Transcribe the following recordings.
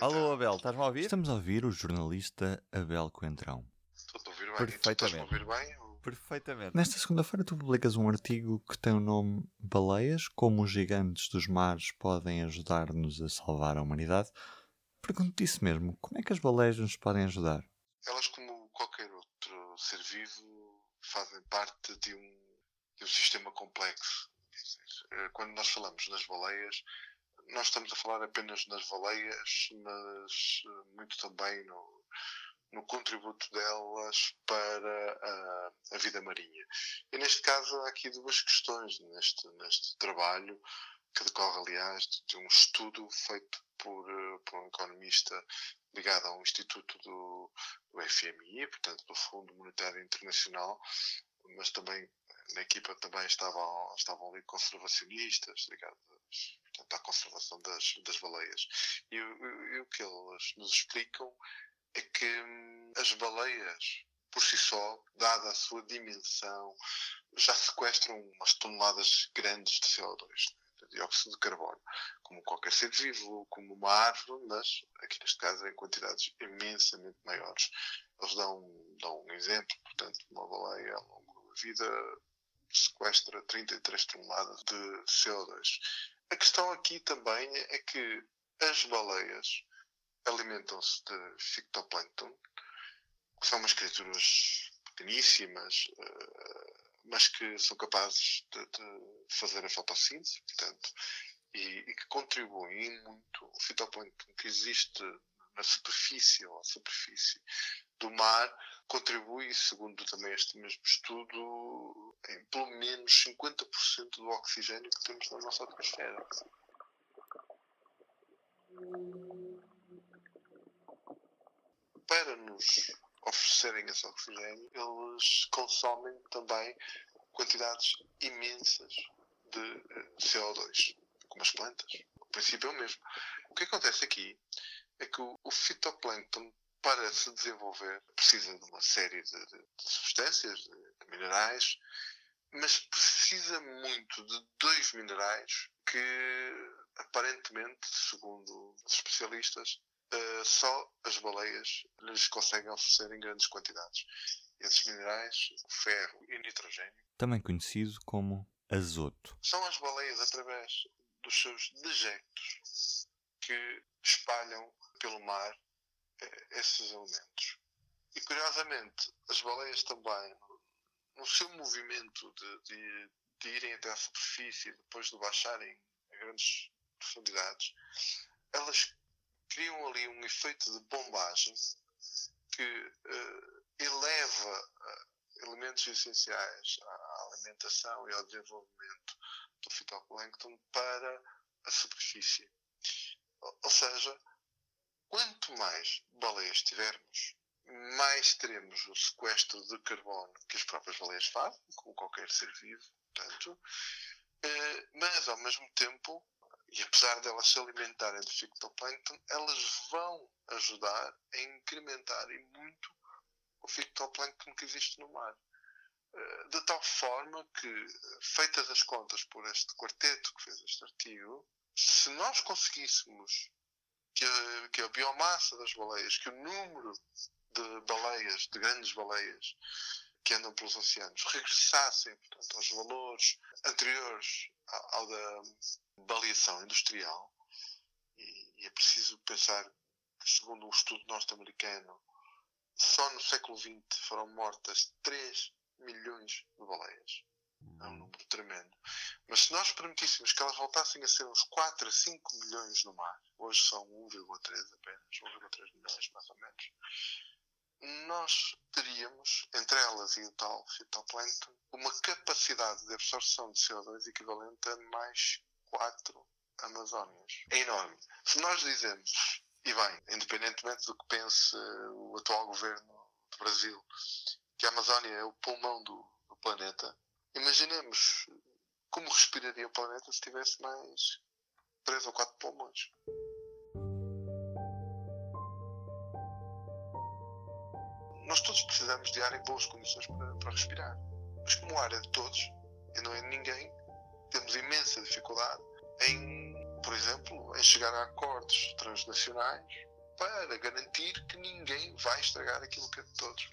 Alô, Abel, estás-me a ouvir? Estamos a ouvir o jornalista Abel Coentrão. Estou a ouvir bem. Perfeitamente. Tu estás a ouvir bem? Perfeitamente. Nesta segunda-feira tu publicas um artigo que tem o nome Baleias, como os gigantes dos mares podem ajudar-nos a salvar a humanidade. Pergunto-te isso mesmo, como é que as baleias nos podem ajudar? Elas, como qualquer outro ser vivo, fazem parte de um, de um sistema complexo. Quer dizer, eh, Quando nós falamos nas baleias, nós estamos a falar apenas nas baleias, mas eh, muito também no, no contributo delas para a, a vida marinha. E neste caso há aqui duas questões neste, neste trabalho, que decorre, aliás, de, um estudo feito por, eh, por um economista ligado a um instituto do, do FMI, portanto do Fundo Monetário Internacional, mas também na equipa também estavam, estavam ali conservacionistas ligados portanto, à conservação das, das baleias. E, o- e o que eles nos explicam é que hum, as baleias, por si só, dada a sua dimensão, já sequestram umas toneladas grandes de CO2, de dióxido de carbono, como qualquer ser vivo, como uma árvore, mas aqui neste caso em quantidades imensamente maiores. Eles dão, dão um exemplo, portanto, uma baleia ao longo da vida sequestra 33 toneladas de CO2. A questão aqui também é que as baleias alimentam-se de fitoplâncton, que são umas criaturas pequeníssimas, eh, mas que são capazes de, de fazer a fotossíntese, portanto, e, e que contribuem muito. O fitoplâncton que existe na superfície ou à superfície do mar contribui, segundo também este mesmo estudo, em pelo menos 50% do oxigênio que temos na nossa atmosfera. Para nos oferecerem esse oxigênio, eles consomem também quantidades imensas de eh, CO2, como as plantas. O princípio é o mesmo. O que acontece aqui é que o, fitoplâncton, para se desenvolver, precisa de uma série de, de- de substâncias, de, de minerais, mas precisa muito de dois minerais que, aparentemente, segundo os especialistas, eh, só as baleias lhes conseguem oferecer em grandes quantidades. Esses minerais, ferro e nitrogênio, Também conhecido como azoto. são as baleias através dos seus dejectos que espalham pelo mar eh, esses elementos. E curiosamente, as baleias também, no seu movimento de, de- de irem até à superfície depois de baixarem a grandes profundidades, elas criam ali um efeito de bombagem que eh, eleva eh, elementos essenciais à alimentação e ao desenvolvimento do fitoplâncton para a superfície. Ou ou seja, quanto mais baleias tivermos, mais teremos o sequestro de carbono que as próprias baleias fazem, como qualquer ser vivo, portanto, eh, mas ao mesmo tempo, e apesar de elas se alimentarem de fitoplâncton, elas vão ajudar a incrementar e muito o fitoplâncton que existe no mar. Eh, De tal forma que, feitas as contas por este quarteto que fez este artigo, se nós conseguíssemos que a, que a biomassa das baleias, que o número de baleias, de grandes baleias que andam pelos oceanos, regressassem, portanto, aos valores anteriores ao, da baleação industrial, e é preciso pensar que, segundo um estudo norte-americano, só no século XX foram mortas 3 milhões de baleias. É um número tremendo. Mas se nós permitíssemos que elas voltassem a ser uns 4 a 5 milhões no mar, hoje são 1,3 apenas, 1,3 milhões mais ou menos, nós teríamos, entre elas e o tal fitoplâncton, uma capacidade de absorção de CO2 equivalente a mais 4 Amazónias. É enorme. Se nós dizemos, e bem, independentemente do que pense o atual governo do Brasil, que a Amazónia é o pulmão do, do planeta, imaginemos como respiraria o planeta se tivesse mais 3 ou 4 pulmões. Nós todos precisamos de ar em boas condições para, para respirar. Mas como o ar é de todos e não é de ninguém, temos imensa dificuldade em, por exemplo, em chegar a acordos transnacionais para garantir que ninguém vai estragar aquilo que é de todos.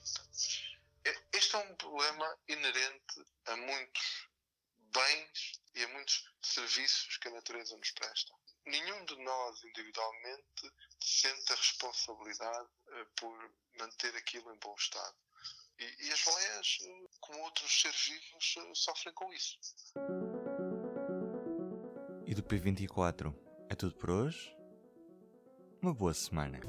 Este é um problema inerente a muitos bens e a muitos serviços que a natureza nos presta. Nenhum de nós individualmente sente a responsabilidade uh, por manter aquilo em bom estado. E, e as baleias, uh, como outros seres vivos, uh, sofrem com isso. E do P24 é tudo por hoje? Uma boa semana.